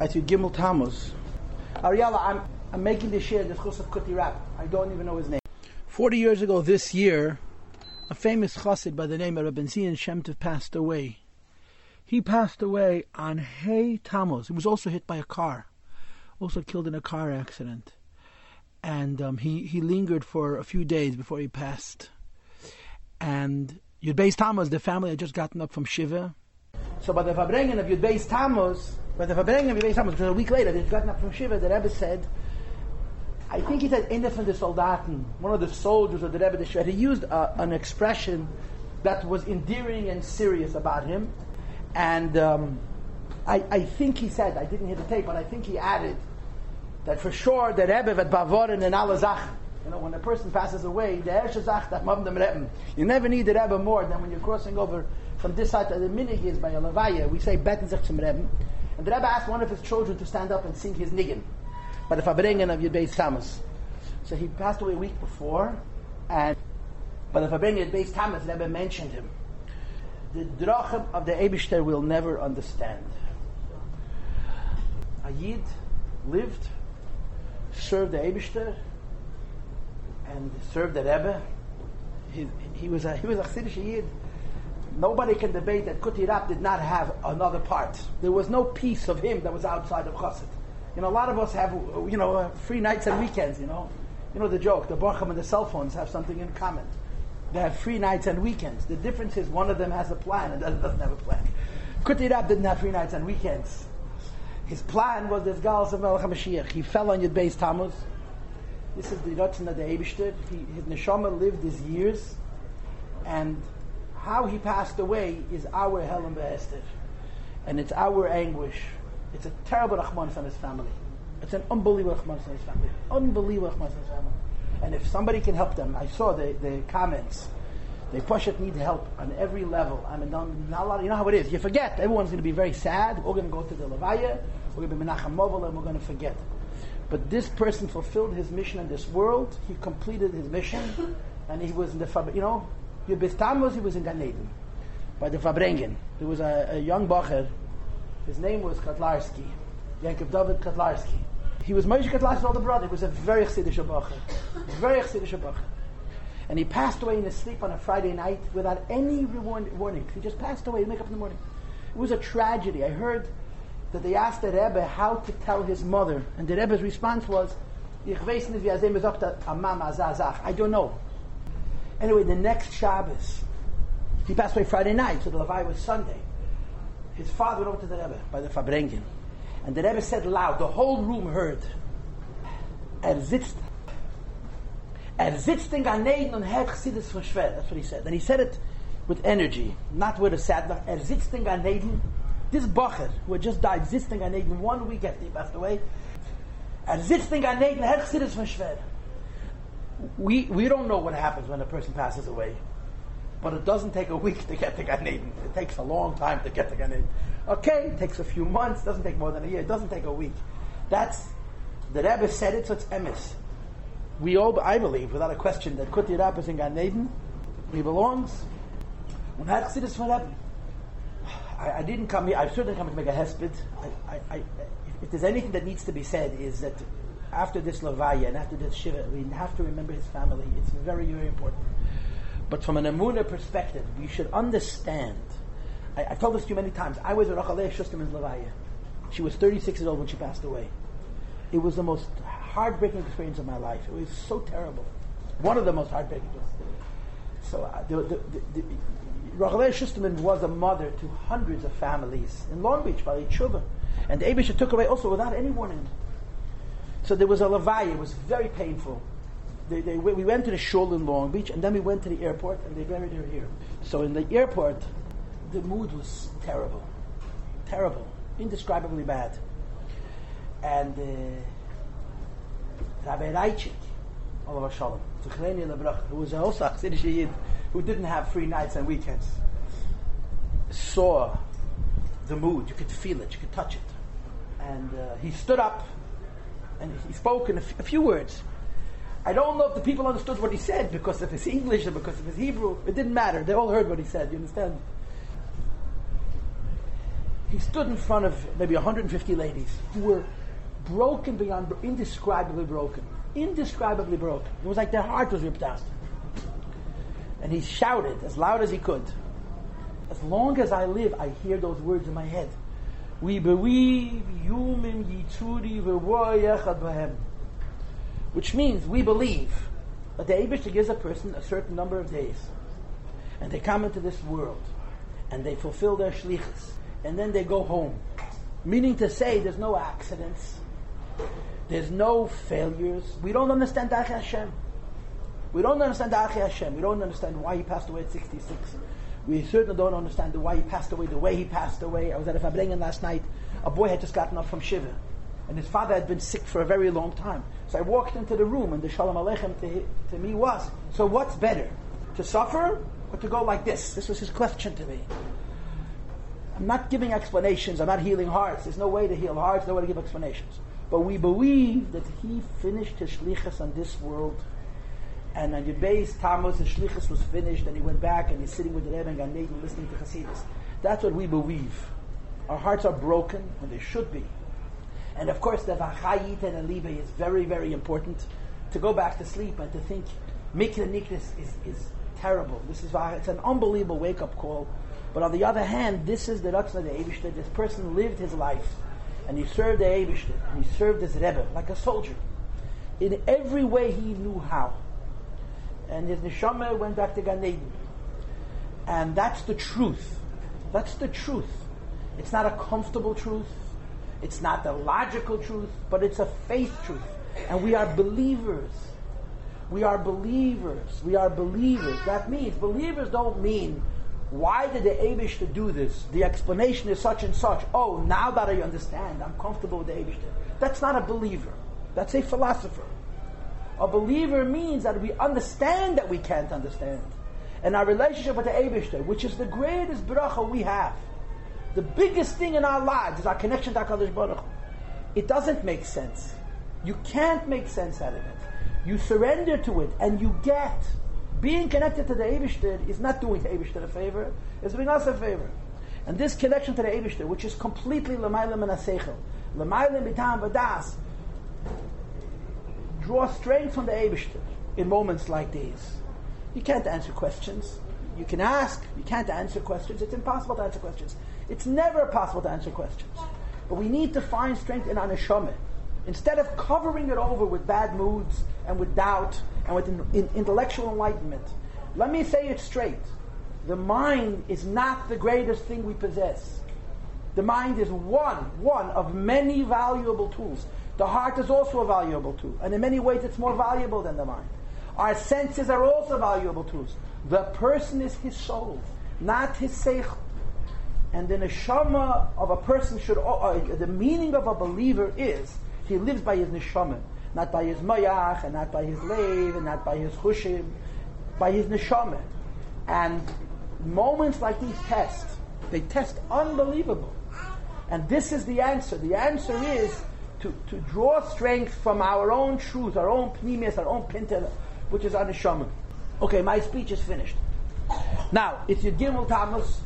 I said Gimel Tammuz. Ariella, I'm, I'm making this share the chus of Kuti Rapp. I don't even know his name. Forty years ago this year, a famous chassid by the name of Rabbi Zion Shemtov passed away. He passed away on Hay Tammuz. He was also hit by a car, also killed in a car accident. And um, he, he lingered for a few days before he passed. And Yud Beis Tammuz, the family had just gotten up from Shiva. So by the Verbringen of Yud Beis Tammuz, but the of Yud Beis Tammuz, a week later, they had gotten up from Shiva, the Rebbe said, I think he said Ende von the Soldaten, one of the soldiers of the Rebbe, the he used uh, an expression that was endearing and serious about him. And um, I, I, think he said, I didn't hear the tape, but I think he added that for sure the Rebbe at Bavorin and Alazach, you know, when a person passes away, the Ershazach that you never need the Rebbe more than when you're crossing over from this side to the minig is by a Levaya, we say Beten Zech Rebbe. And the Rebbe asked one of his children to stand up and sing his niggin by the Fabringen of Yud Tammuz. So he passed away a week before, and by the Fabringen of Yud Beis Tammuz, Rebbe mentioned him. The drachim of the Ebishter will never understand. A Yid lived, served the Ebishter, and served the Rebbe. He, he was a he was a Chassidish Yid. Nobody can debate that Kuti Rapp did not have another part. There was no piece of him that was outside of Chassid. You know, a lot of us have, you know, uh, free nights and weekends, you know. You know the joke, the Barcham and the cell phones have something in common. They have free nights and weekends. The difference is one of them has a plan and the other doesn't have a plan. Kuti Rapp didn't have free nights and weekends. His plan was this Gal of Melech HaMashiach. He fell on Yud Beis Tammuz. This is the Ratzon of the Eibishter. His neshama lived his years, and how he passed away is our Helen Be'ester. And it's our anguish. It's a terrible Rahman on his family. It's an unbelievable Rahman on his family. Unbelievable Rahman on his family. And if somebody can help them, I saw the, the comments. They push it need help on every level. I mean, not, not a lot. You know how it is. You forget. Everyone's going to be very sad. We're going to go to the Levaya. We're going to be Menachem Movel, and we're going to forget. But this person fulfilled his mission in this world. He completed his mission, and he was in the you know, Yubis Tammuz. He was in Gan Eden by the Fabrengen. There was a, a young bacher his name was Kotlarsky, Yankov David Kotlarsky. He was Moshe Kotlarsky's older brother. He was a very chassidish abacher, very chassidish abacher. And he passed away in his sleep on a Friday night without any warning. He just passed away. He wake up in the morning. It was a tragedy. I heard that they asked the Rebbe how to tell his mother, and the Rebbe's response was, "Ich weiß nicht, wie er sagt, Amam Azazach." I don't know. Anyway, the next Shabbos, he passed away Friday night, so the Levi was Sunday his father went over to the Rebbe by the Fabrengen. And the Rebbe said loud, the whole room heard. Er sitzt, er sitzt in Gan Eden und hört Chassidus von Schwer. That's what he said. And he said it with energy, not with a sadness. Er sitzt in Gan Eden. This Bacher, who had just died, sitzt in Gan Eden one week after he passed away. Er sitzt in Gan Eden, hört Chassidus von Schwer. We, we don't know what happens when a person passes away. But it doesn't take a week to get to Gan Eden. It takes a long time to get to Gan Eden. Okay, it takes a few months. It doesn't take more than a year. It doesn't take a week. That's the Rebbe said it, so it's emes. We all, I believe, without a question, that Kuti Rapp is in Gan Eden. He belongs. And that's it for Rebbe. I, I didn't come here. I certainly come to make a hesped. I, I, I, if there's anything that needs to be said, is that after this Levaya and after this Shiva, we have to remember his family. It's very, very important. But from an Amunah perspective, we should understand. I, have told this to you many times. I was a Rachaleh Shustaman's Levaya. She was 36 years old when she passed away. It was the most heartbreaking experience of my life. It was so terrible. One of the most heartbreaking. So uh, the, the, the, the Shustaman was a mother to hundreds of families in Long Beach, by Tshuva. And the Abisha took away also without any warning. So there was a Levaya. It was very painful they, they, we went to the shul in Long Beach, and then we went to the airport, and they buried her here. So in the airport, the mood was terrible, terrible, indescribably bad. And uh, Rabbi Reichik, Allah Shalom, who was also a Yid, who didn't have free nights and weekends, saw the mood. You could feel it, you could touch it. And uh, he stood up and he spoke in a, f- a few words. I don't know if the people understood what he said because of his English or because of his Hebrew. It didn't matter. They all heard what he said. You understand? he stood in front of maybe 150 ladies who were broken beyond, indescribably broken. Indescribably broken. It was like their heart was ripped out. And he shouted as loud as he could. As long as I live, I hear those words in my head. We believe yumim yitzuri bahem. Which means we believe that the Abishah gives a person a certain number of days. And they come into this world. And they fulfill their shlichus. And then they go home. Meaning to say there's no accidents. There's no failures. We don't understand Achi Hashem. We don't understand Achi Hashem. We don't understand why he passed away at 66. We certainly don't understand the why he passed away the way he passed away. I was at a Fabrengen last night. A boy had just gotten up from Shiva. And his father had been sick for a very long time. So I walked into the room and the Shalom Aleichem to, to me was, so what's better? To suffer or to go like this? This was his question to me. I'm not giving explanations. I'm not healing hearts. There's no way to heal hearts, no way to give explanations. But we believe that he finished his shlichus on this world and on your base, Tammuz, and shlichus was finished, and he went back and he's sitting with the Rebbe and Gan listening to Hasidus. That's what we believe. Our hearts are broken, and they should be. And of course, the Vachayit and Alibe is very, very important. To go back to sleep and to think, Mikra Nikris is, is terrible. This is it's an unbelievable wake up call. But on the other hand, this is the Ratzna the Eibishter. This person lived his life, and he served the Eibishter, and he served his Rebbe like a soldier. In every way he knew how and his neshama went back to Gan Eden. And that's the truth. That's the truth. It's not a comfortable truth. It's not the logical truth, but it's a faith truth. And we are believers. We are believers. We are believers. That means believers don't mean why did the Abish to do this? The explanation is such and such. Oh, now that I understand, I'm comfortable with the Abish. That's not a believer. That's a philosopher. A believer means that we understand that we can't understand. And our relationship with the Abishter, which is the greatest bracha we have, the biggest thing in our lives is our connection to HaKadosh Baruch. It doesn't make sense. You can't make sense out of it. You surrender to it and you get. Being connected to the Abishter is not doing the Abishter a favor, it's doing us a favor. And this connection to the Abishter, which is completely Lamailam and Asechel, Lamailam Bitam Vadas, draw strength from the Eibishter in moments like these. You can't answer questions. You can ask, you can't answer questions. It's impossible to answer questions. It's never possible to answer questions. But we need to find strength in our. Instead of covering it over with bad moods and with doubt and with in, in intellectual enlightenment, let me say it straight. The mind is not the greatest thing we possess. The mind is one, one of many valuable tools. The heart is also a valuable tool, and in many ways it's more valuable than the mind. Our senses are also valuable tools. The person is his soul, not his seichel. And the neshama of a person should, uh, uh, the meaning of a believer is he lives by his neshama, not by his mayach, and not by his leiv, and not by his chushim, by his neshama. And moments like these test, they test unbelievable. And this is the answer. The answer is to, to draw strength from our own truth, our own pneumius, our own pintel, which is our neshama. Okay, my speech is finished. Now, it's your Gimel Tammuz,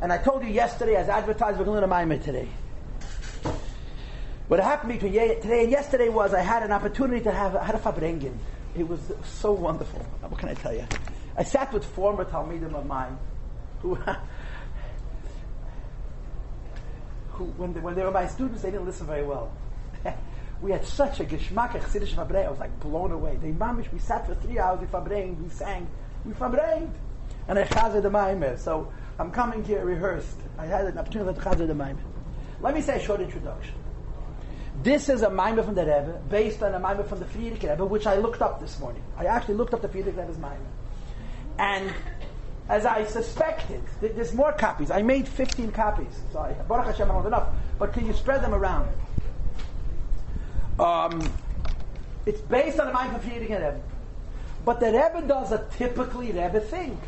and I told you yesterday, as advertised, we're going to learn a today. What happened between today and yesterday was I had an opportunity to have had a fabrengen. It was so wonderful. What can I tell you? I sat with former Talmidim of mine who, who when, they, when they were my students, they didn't listen very well we had such a geschmack Chassidish Fabrei. I was like blown away. The mamish, we sat for three hours, we Fabrei, we sang, we Fabrei. And I chazed the Maimer. So I'm coming here rehearsed. I had an opportunity to chazed the Maimer. Let me say a short introduction. This is a Maimer from the Rebbe, based on a Maimer from the Frierdiker Rebbe, which I looked up this morning. I actually looked up the Frierdiker Rebbe's Maimer. And as I suspected, there's more copies. I made 15 copies. So I, Baruch Hashem, I enough. But can you spread them around? Um, it's based on the mind of a Rebbe. But the Rebbe does a typically Rebbe thing.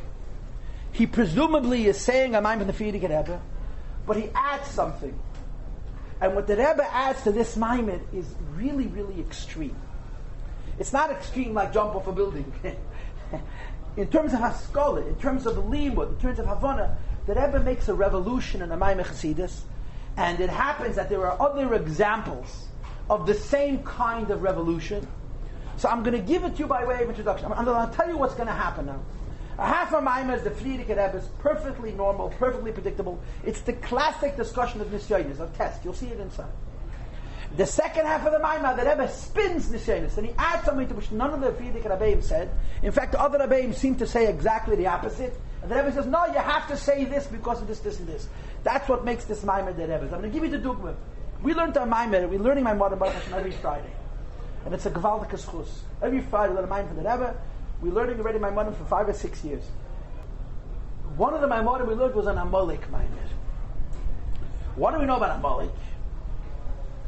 He presumably is saying a mind the Friedrich Rebbe, but he adds something. And what the Rebbe adds to this Maimon is really, really extreme. It's not extreme like jump off a building. in terms of Haskalah, in terms of Limud, in terms of Havana, the Rebbe makes a revolution in the Maimon Chassidus And it happens that there are other examples of the same kind of revolution. So I'm going to give it to you by way of introduction. I'm, going to tell you what's going to happen now. A half a Maimah is the Frierdiker Rebbe is perfectly normal, perfectly predictable. It's the classic discussion of Nisyonis, of test. You'll see it inside. The second half of the Maimah, the Rebbe spins Nisyonis, and he adds something to which none of the Frierdiker Rebbeim said. In fact, the other Rebbeim seem to say exactly the opposite. And the Rebbe says, no, you have to say this because of this, this, and this. That's what makes this Maimah the Rebbe. I'm going to give you the dogma. We learned our Maimah, we're learning modern Baruch Hashem every Friday. And it's a Gavaldik Schus. Every Friday we learn a Maimah from the Rebbe. We're learning already modern for five or six years. One of the Maimonim we learned was an Amalek Maimah. What do we know about Amalek?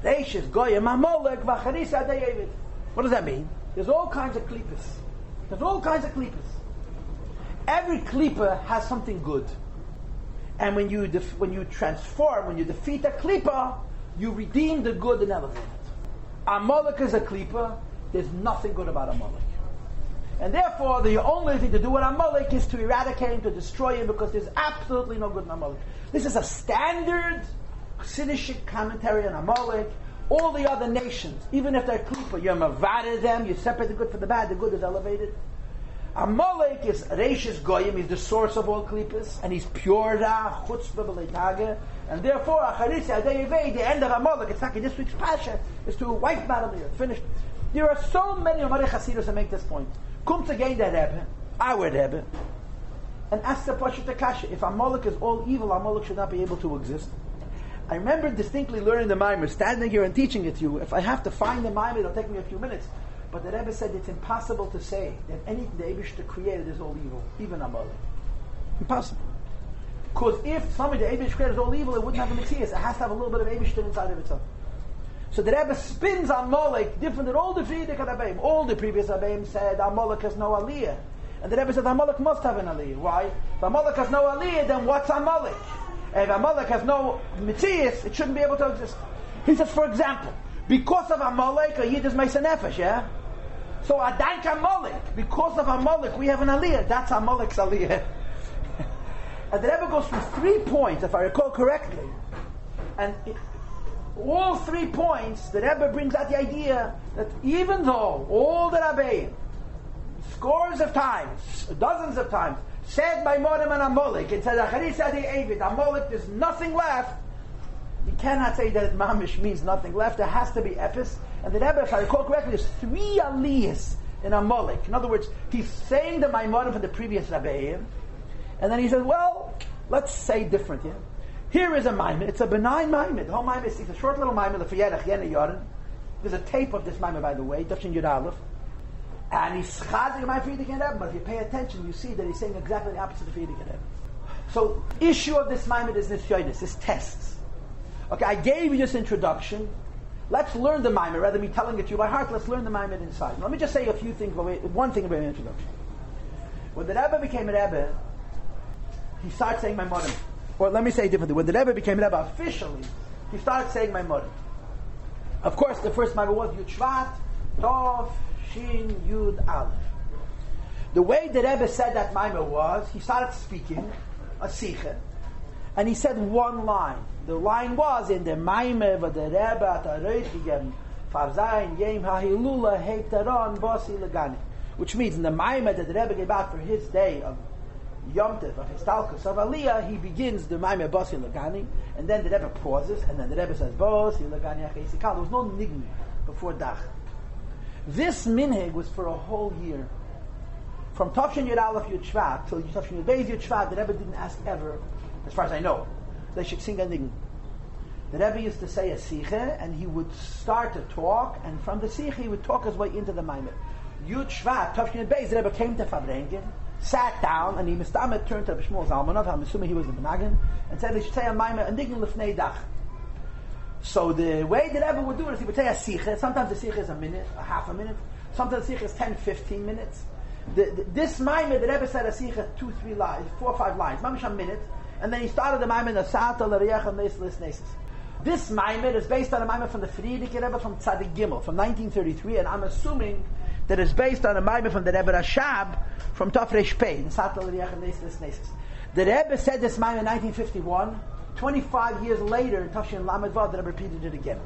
Reishis Goyim Amalek Vacharisa David. What does that mean? There's all kinds of klippas. There's all kinds of klippas. Every klippa has something good. And when you def- when you transform, when you defeat a klippa, you redeem the good and elevate it. Amalek is a klippa. There's nothing good about Amalek. And therefore, the only thing to do with Amalek is to eradicate him, to destroy him, because there's absolutely no good in Amalek. This is a standard Chassidic commentary on Amalek. All the other nations, even if they're klipa, you're mavada them, you separate the good from the bad, the good is elevated. Amalek is Reishis Goyim, he's the source of all klipas, and he's pure ra, chutzpah and therefore, Acharisi Adei the end of Amalek, it's like this week's Pasha, is to wipe out of the earth, finished. There are so many Amari Hasidus that make this point. Comes again the Rebbe, our Rebbe, and asks the Pasha Takasha, if Amalek is all evil, Amalek should not be able to exist. I remember distinctly learning the Maimer, standing here and teaching it to you. If I have to find the Maimer, it'll take me a few minutes. But the Rebbe said it's impossible to say that anything the Abishta created is all evil, even Amalek. Impossible. Because if somebody the Abish created is all evil, it wouldn't have a Matthias. It has to have a little bit of Abishta inside of itself. So the Rebbe spins Amalek different than all the Frierdiker Rebbeim. All the previous Rebbeim said Amalek has no Aliyah. And the Rebbe said Amalek must have an Aliyah. Why? If Amalek has no Aliyah, then what's Amalek? if Amalek has no Matthias, it shouldn't be able to exist. He says, for example, because of Amalek, a Yid is Mesa Nefesh, yeah? So Adank Amalek, because of Amalek, we have an Aliyah. That's Amalek's Aliyah. and the Rebbe goes through three points, if I recall correctly. And it, all three points, the Rebbe brings out the idea that even though all the Rabbeim, scores of times, dozens of times, said by Morim and Amalek, it says, Acharis Amalek, there's nothing left. Cannot say that Mamish means nothing left. There has to be Epis. And the Rebbe, if I recall correctly, there's three Aliyahs in Amalek. In other words, he's saying the Maimonim from the previous Rabbeim, and then he says, well, let's say different? Here is a Maimon. It's a benign Maimon. The whole Maimon is a short little Maimon, the Fiyerach Yene Yoren. There's a tape of this Maimon, by the way, Dafshin Yud Aleph. And he's chazing my Frierdiker Rebbe, but if you pay attention, you see that he's saying exactly the opposite of Frierdiker Rebbe. So, issue of this Maimon is Nisyonis, this tests. Okay, I gave you this introduction. Let's learn the Maimon, rather than me telling it to you by heart, let's learn the Maimon inside. Let me just say a few things, one thing about the introduction. When the Rebbe became a Rebbe, he started saying my mother. Or let me say it differently. When the Rebbe became a Rebbe officially, he started saying my mother. Of course, the first Maimon was Yud Shvat, Tov, Shin Yud Aleph. The way the Rebbe said that Maimah was, he started speaking a sikha, and he said one line. The line was in the Maimah of the Rebbe at Aroichigem, Favzayin Yem Hahilula Heitaron Bosi Legani. Which means in the Maimah that the Rebbe gave out for his day of Yom Tov, of his Talkus of Aliyah, he begins the Maimah Bosi Lagani, and then the Rebbe pauses, and then the Rebbe says Bosi Legani Achesikal. There was no nign before Dach. This minhag was for a whole year. From Tafshin Yud Aleph Yud Shvat till Tafshin Yud Beis Yud Shvat, the Rebbe didn't ask ever, as far as I know, they should sing a niggun. The Rebbe used to say a sikha, and he would start to talk, and from the sikha he would talk his way into the maimed. Yud Shvat, Tafshin Yud Beis, the Rebbe came to Fabrengen, sat down, and he mistamet turned to Shmuel Zalmanov, I'm assuming he was the Benagin, and said they should say a maimed, a niggun lefnei dach. So the way the Rebbe would do it is he would say a sikha. Sometimes the sikha is a minute, a half a minute. Sometimes the sikha is 10, 15 minutes. The, the, this Maimon, the Rebbe said a sikha two, three lines, four, five lines, mamish a minute, and then he started the Maimon Asata L'Riach Nesis Nesis. This Maimon is based on a Maimon from the Frierdiker Rebbe from Tzadik Gimel from 1933, and I'm assuming that it's based on a Maimon from the Rebbe Rashab from Tafresh Pei, Asata L'Riach Nesis. The Rebbe said this Maimon in 1951 25 years later in Tashin Lamed Vav, the Rebbe repeated it again.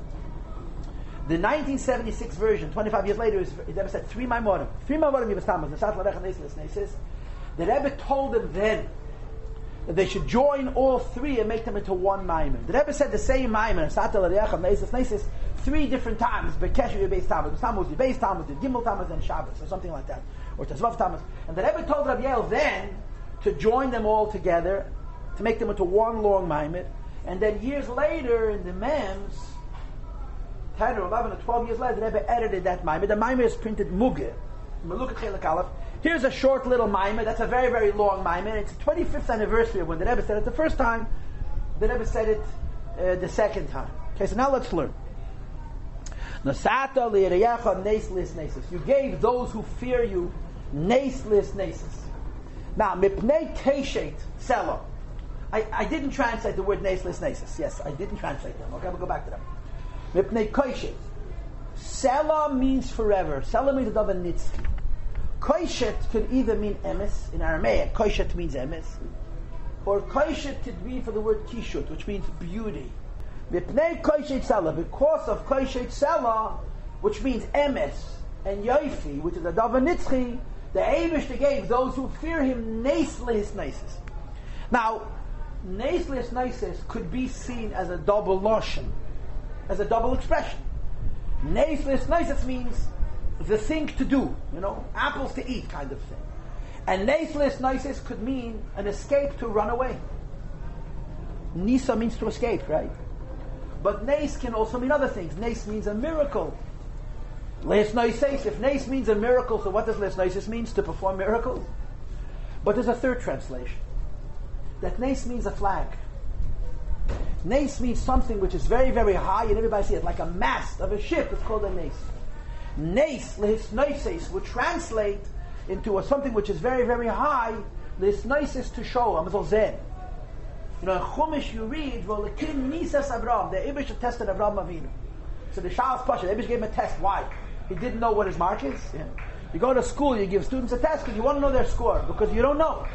The 1976 version, 25 years later, is, the Rebbe said three Maimorim. Three Maimorim and Nesis, The Rebbe told them then that they should join all three and make them into one Maimon. The Rebbe said the same Maimon, Sat Larech and Nesis, Nesis, three different times. Bekesh your base Tammuz. Tammuz, the base Tammuz, the Gimel Tammuz, and Shabbos, or something like that. Or Tazvav Tammuz. And the Rebbe told Rabbi Yoel then to join them all together, to make them into one long Maimon. And then years later, in the Mems, 10 or 11 or 12 years later, the Rebbe edited that Maimon. The Maimon is printed. Look at Chelik Aleph. Here's a short little Maimon. That's a very, very long Maimon. It's the 25th anniversary of when the Rebbe said it the first time. The Rebbe said it uh, the second time. Okay, so now let's learn. You gave those who fear you neslis nesis. Now, mipnei keshet selo. I, didn't translate the word neslis nesis. Yes, I didn't translate them. Okay, we'll go back to them. Mipnei keshet. Sela means forever. Sela means a davar nitzki. Koishet could either mean emes in Aramaic. Koishet means emes, or koishet could mean for the word kishut, which means beauty. Mipnei koishet sela, because of koishet sela, which means emes and yoifi, which is a davar nitzchi, the Abish gave those who fear him neslis nesis. Now, neslis nesis could be seen as a double lotion, as a double expression. Neslis nesis means the thing to do, you know, apples to eat kind of thing. And neslis nesis could mean an escape to run away. Nisa means to escape, right? But Nais can also mean other things. Nais means a miracle. Les noises, if Nais means a miracle, so what does les noises means? To perform miracles? But there's a third translation. That nes means a flag. Nais means something which is very, very high, and everybody sees it, like a mast of a ship. It's called a nes. Nes, les noises, would translate into a, something which is very, very high. Les noises to show, amazol zen. You know, in Chumash you read, "V'lekim nisas Abraham." The Ibish tested Abraham Avinu. So the Shaal's Pasha, the Ibish gave him a test. Why? He didn't know what his mark is. Yeah. You go to school, you give students a test because you want to know their score because you don't know.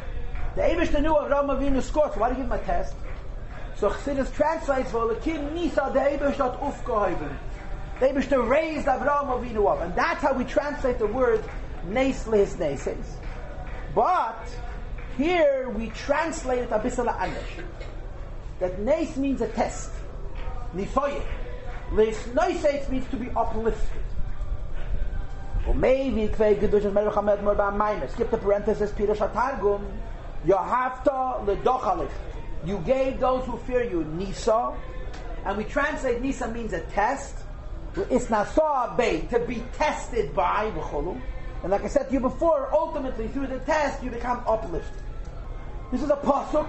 The Ibish knew Abraham Avinu's score, so why do you give him a test? So Chassidus translates, "V'lekim nisa the Ibish dot ufkohayim." The Ibish raised Abraham Avinu up, and that's how we translate the word nes neses. But here we translate it a bisala anish. That nes means a test. Nifoye. Noises means to be uplifted. Or maybe kvei gedush melech hamed mor ba'mayne. Skip the parenthesis pirush hatargum. Yohavta ledochalich. You gave those who fear you nisa, and we translate nisa means a test. It's nasa beit to be tested by v'cholu. And like I said to you before, ultimately through the test you become uplifted. This is a pasuk,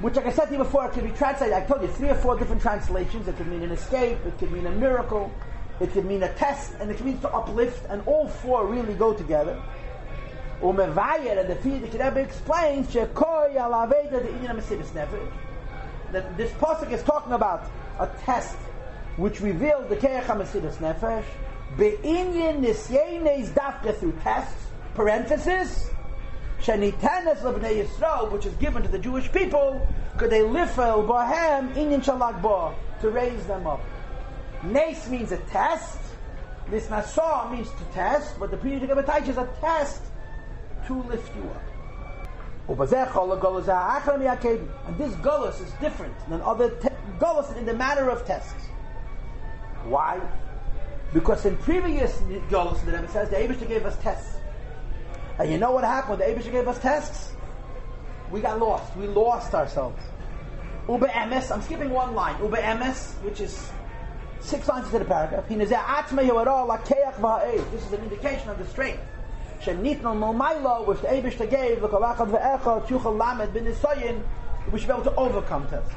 which, like I said to you before, it can be translated. I told you three or four different translations. It could mean an escape, it could mean a miracle, it could mean a test, and it means to uplift. And all four really go together. Umevayer and the Frierdiker Rebbe explains Shekoi alaveda the Inyan Nefesh that this pasuk is talking about a test which revealed the Keach HaMesidus Nefesh Be'inyan Nisyenes Dafka through tests parenthesis Shenitenes Lebnei Yisrael, which is given to the Jewish people, could they lifel bohem inyan shalag bo to raise them up. Nes means a test. This nasah means to test, but the period of a is a test to lift you up. And this gullus is different than other te- gullus in the matter of tests. Why? Because in previous the Rebbe says the Abishah gave us tests. And you know what happened the Abishah gave us tests? We got lost. We lost ourselves. Uba emes, I'm skipping one line. Uba emes, which is six lines into the paragraph. This is an indication of the strength. Shenitno Momailo, which the Abishah gave, bin we should be able to overcome tests.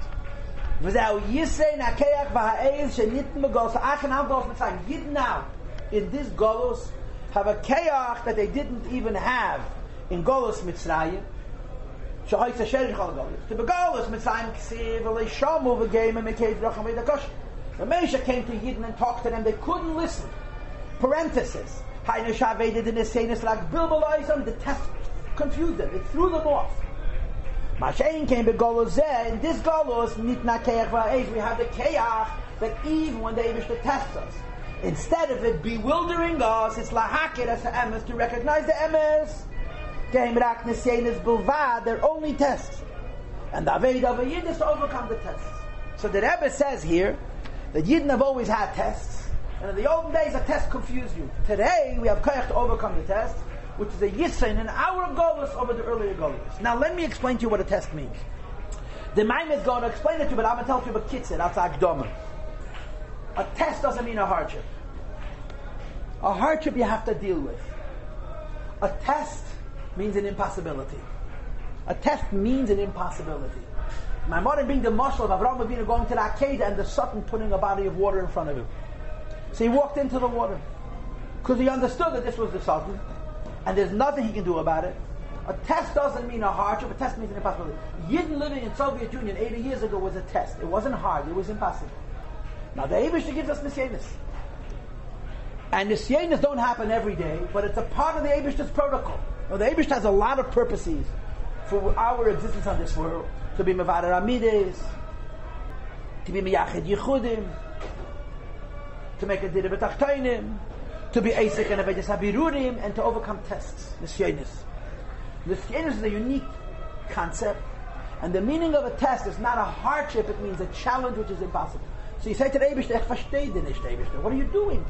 V'zau Yisei Nakeach v'ha'ez shenitn megos ha'achan avdos mitzayim. Yid now, in this Golos, have a keach that they didn't even have in Golos Mitzrayim. Shahai Sasherish Chal Golos. To be Golos Mitzrayim Ksiv, V'lei Shamu v'geim and Mekei Dracham V'dakosh. The Mesha came to Yidden and talked to them, they couldn't listen. Parenthesis. Haina Shahvaid in the Sainzlaq, Bilbalaisan, the test confused them. It threw them off. Mashain came to Golos In this Golos, Nitna Keach we have the Keach that even when the Abish tests us, instead of it bewildering us, it's lahakir as emes to recognize the emes. Geim rak nisyenis bulvad, they're only tests. And the Aved of a Yid is to overcome the tests. So the Rebbe says here that Yidden have always had tests. And in the olden days, a test confused you. Today, we have koyach to overcome the test, which is a yisain in our golos over the earlier golos. Now, let me explain to you what a test means. The Maim is going to explain it to you, but I'm going to tell you about kitzit, that's akdoma. A test doesn't mean a hardship. A hardship you have to deal with. A test means an impossibility. A test means an impossibility. My mother being the muscle of Avraham Avinu going to the Akedah and the Sutton putting a body of water in front of him. So he walked into the water because he understood that this was the Sultan and there's nothing he can do about it. A test doesn't mean a hardship, a test means an impossibility. Yidden living in Soviet Union 80 years ago was a test. It wasn't hard, it was impossible. Now the Abish gives us Nisyanis. And Nisyanis don't happen every day, but it's a part of the Abish's protocol. Now the Abish has a lot of purposes for our existence on this world. To be Mavader Amides, to be Miyached Yichudim, to make a dira b'tachtainim, to be Asik and Avedis Habirurim, and to overcome tests, Nisyanis. Nisyanis is a unique concept, and the meaning of a test is not a hardship, it means a challenge which is impossible. So you say to the nicht, What are you doing?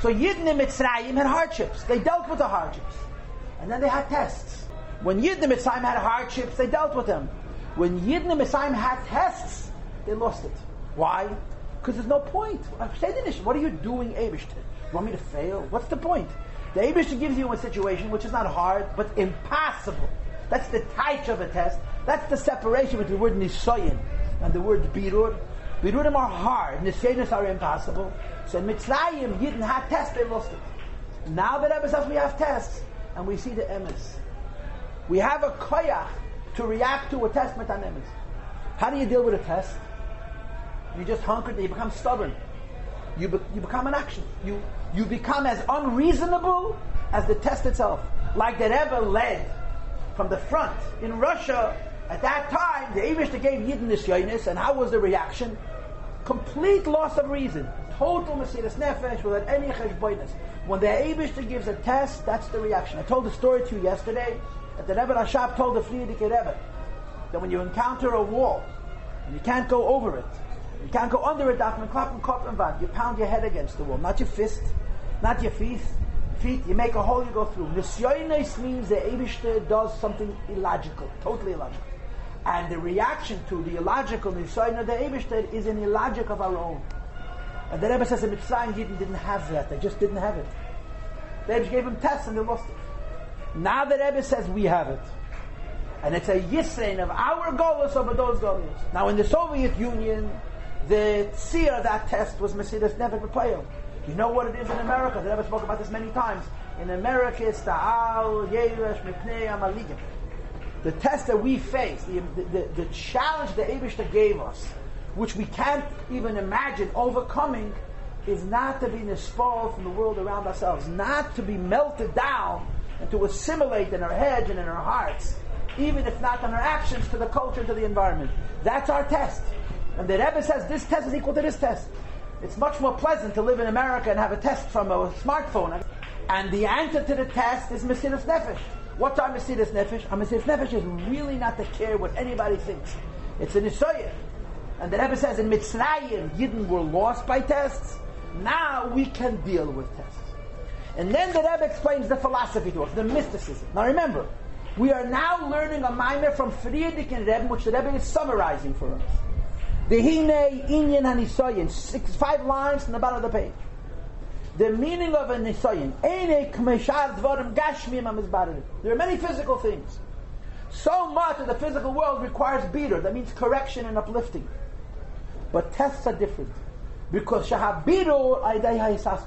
So Yidden in Mitzrayim had hardships. They dealt with the hardships. And then they had tests. When Yidden in Mitzrayim had hardships, they dealt with them. When Yidden in Mitzrayim had tests, they lost it. Why? Because there's no point. What are you doing, Abishter? You want me to fail? What's the point? The Abishter gives you a situation which is not hard, but impossible. That's the type of a test. That's the separation between the word nisoyin and the word birur. Birurim are hard. Nisyanis are impossible. So in Mitzrayim, Yidden had tests, they lost it. Now that Rebbe says we have tests, and we see the emes. We have a koyach to react to a test with emes. How do you deal with a test? You just hunker, you become stubborn. You, be, you become an action. You, you become as unreasonable as the test itself. Like the Rebbe led from the front in Russia at that time, the Abishta gave Yidden this yoinus, and how was the reaction? Complete loss of reason. Total Mesiris Nefesh without any cheshboinus. When the Abishta gives a test, that's the reaction. I told the story to you yesterday that the Rebbe Rashab told the Frierdiker Rebbe that when you encounter a wall and you can't go over it, you can't go under it, you pound your head against the wall, not your fist, not your feet, feet, you make a hole, you go through. Nisyonis means the Abishter does something illogical, totally illogical. And the reaction to the illogical Nisyoin of the Abishter is an illogic of our own. And the Rebbe says the Mitzrayim didn't, didn't have that, they just didn't have it. The Rebbe gave them tests and they lost it. Now the Rebbe says we have it. And it's a Yisrain of our goals over those goals. Now in the Soviet Union, the tzir of that test was Mesidas Nevet B'Payel. You know what it is in America? The Rebbe spoke about this many times. In America, it's Ta'al, Yeresh, Mipnei, Amaligim. The test that we face, the, the, the challenge the Abishta gave us, which we can't even imagine overcoming, is not to be nispal from the world around ourselves, not to be melted down and to assimilate in our heads and in our hearts, even if not in our actions, to the culture, to the environment. That's our test. And the Rebbe says this test is equal to this test. It's much more pleasant to live in America and have a test from a smartphone. And the answer to the test is Mesiris Nefesh. What's our Mesiris Nefesh? Our Mesiris Nefesh is really not to care what anybody thinks. It's an Isoyer. And the Rebbe says in Mitzrayim, Yidden were lost by tests. Now we can deal with tests. And then the Rebbe explains the philosophy to us, the mysticism. Now remember, we are now learning a mimer from Frierdiker Rebbe, which the Rebbe is summarizing for us. The Hine Inyan HaNisoyin, six, five lines in the bottom of the page. The meaning of a Nisoyin. There are many physical things. So much of the physical world requires beater. That means correction and uplifting. But tests are different. Because shahabiru aidai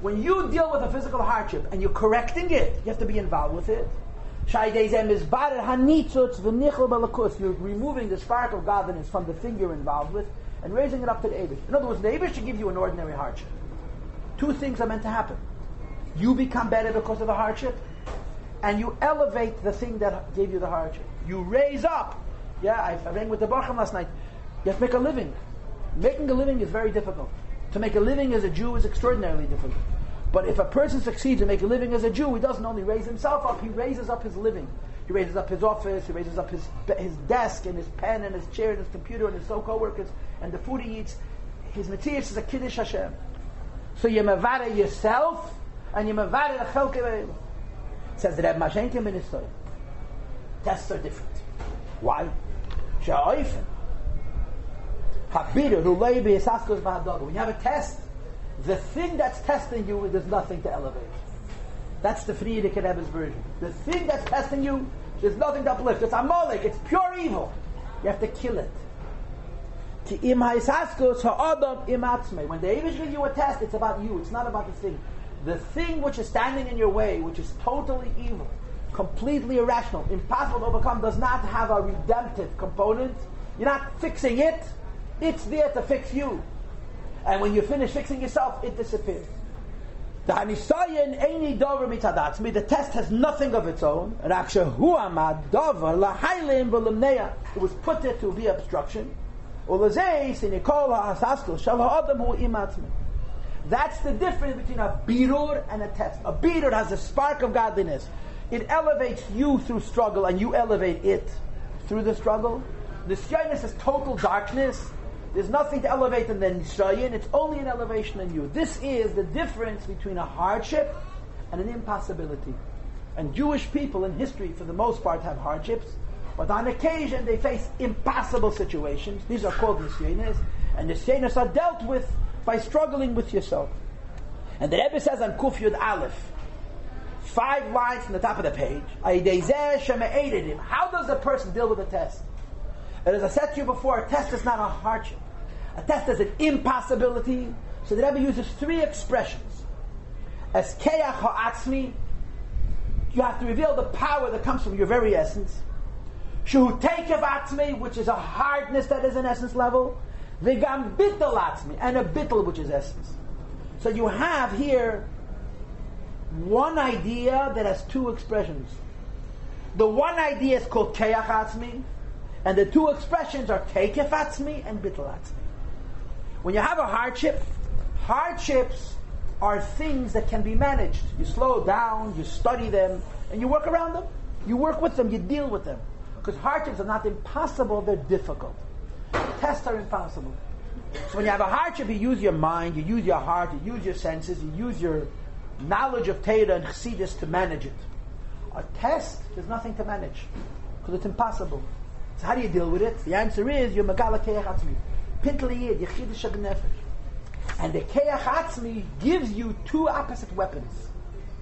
When you deal with a physical hardship and you're correcting it, you have to be involved with it. You're removing the spark of godliness from the thing you're involved with and raising it up to the Abish. In other words, the Abish should give you an ordinary hardship. Two things are meant to happen. You become better because of the hardship, and you elevate the thing that gave you the hardship. You raise up. Yeah, I, rang with the Bacham last night. You have to make a living. Making a living is very difficult. To make a living as a Jew is extraordinarily difficult. But if a person succeeds in making a living as a Jew, he doesn't only raise himself up, he raises up his living. He raises up his office, he raises up his, his desk and his pen and his chair and his computer and his co-workers and the food he eats. His materials is a Kiddush Hashem. So you mavare yourself and you mavare the chelke Says the Reb Mashenke Minister. Tests are different. Why? Sha'oifen. When you have a test, the thing that's testing you, there's nothing to elevate. That's the Frierdiker Rebbe's version. The thing that's testing you, there's nothing to uplift. It's Amalek. It's pure evil. You have to kill it. When the Avish gives you a test, it's about you. It's not about the thing. The thing which is standing in your way, which is totally evil, completely irrational, impossible to overcome, does not have a redemptive component. You're not fixing it. It's there to fix you. And when you finish fixing yourself, it disappears. The Hanisayan Eini Dover the test has nothing of its own. It was put there to be obstruction. That's the difference between a birur and a test. A birur has a spark of godliness. It elevates you through struggle, and you elevate it through the struggle. The shyness is total darkness. There's nothing to elevate in the Nisrayin, it's only an elevation in you. This is the difference between a hardship and an impossibility. And Jewish people in history, for the most part, have hardships, but on occasion they face impossible situations. These are called Nisyanis, and Nisyanis are dealt with by struggling with yourself. And the Rebbe says on Kuf Yud Aleph, five lines from the top of the page. How does a person deal with a test? And as I said to you before, a test is not a hardship. A test is an impossibility. So the Rebbe uses three expressions. As keach ha'atzmi, you have to reveal the power that comes from your very essence. Shu tekev atzmi, which is a hardness that is an essence level. V'gam bittel atzmi, and a bittel, which is essence. So you have here one idea that has two expressions. The one idea is called keach atzmi, and the two expressions are tekef atzmi and bittel atzmi. When you have a hardship, hardships are things that can be managed. You slow down, you study them, and you work around them. You work with them, you deal with them. Because hardships are not impossible, they're difficult. Tests are impossible. So when you have a hardship, you use your mind, you use your heart, you use your senses, you use your knowledge of Torah and Chassidus to manage it. A test, there's nothing to manage because it's impossible. So how do you deal with it? The answer is you're megala atzmi. Pintliyid, Yechidish Nefesh. And the Keach Atzmi gives you two opposite weapons.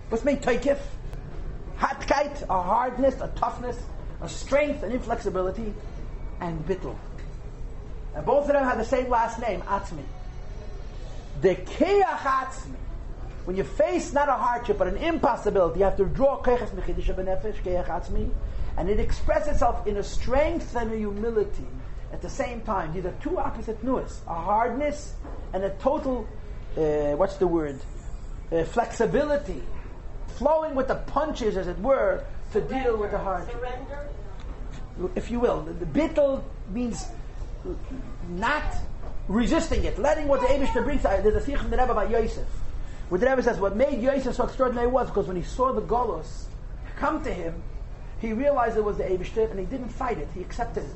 What's made Taikif? Hatkite, a hardness, a toughness, a strength, an inflexibility, and Bittel. And both of them have the same last name, Atzmi. The Keach Atzmi, when you face not a hardship but an impossibility, you have to draw Keach Nefesh, Keach Atzmi, and it expresses itself in a strength and a humility at the same time. These are two opposite nuas: a hardness and a total, uh, what's the word, uh, flexibility, flowing with the punches, as it were, to Surrender. deal with the hard. Surrender, if you will. The, the bittel means not resisting it, letting what the Eibushter brings. There's a sikh in the Rebbe about Yosef, where the Rebbe says what made Yosef so extraordinary was because when he saw the Golos come to him, he realized it was the Eibushter and he didn't fight it; he accepted it.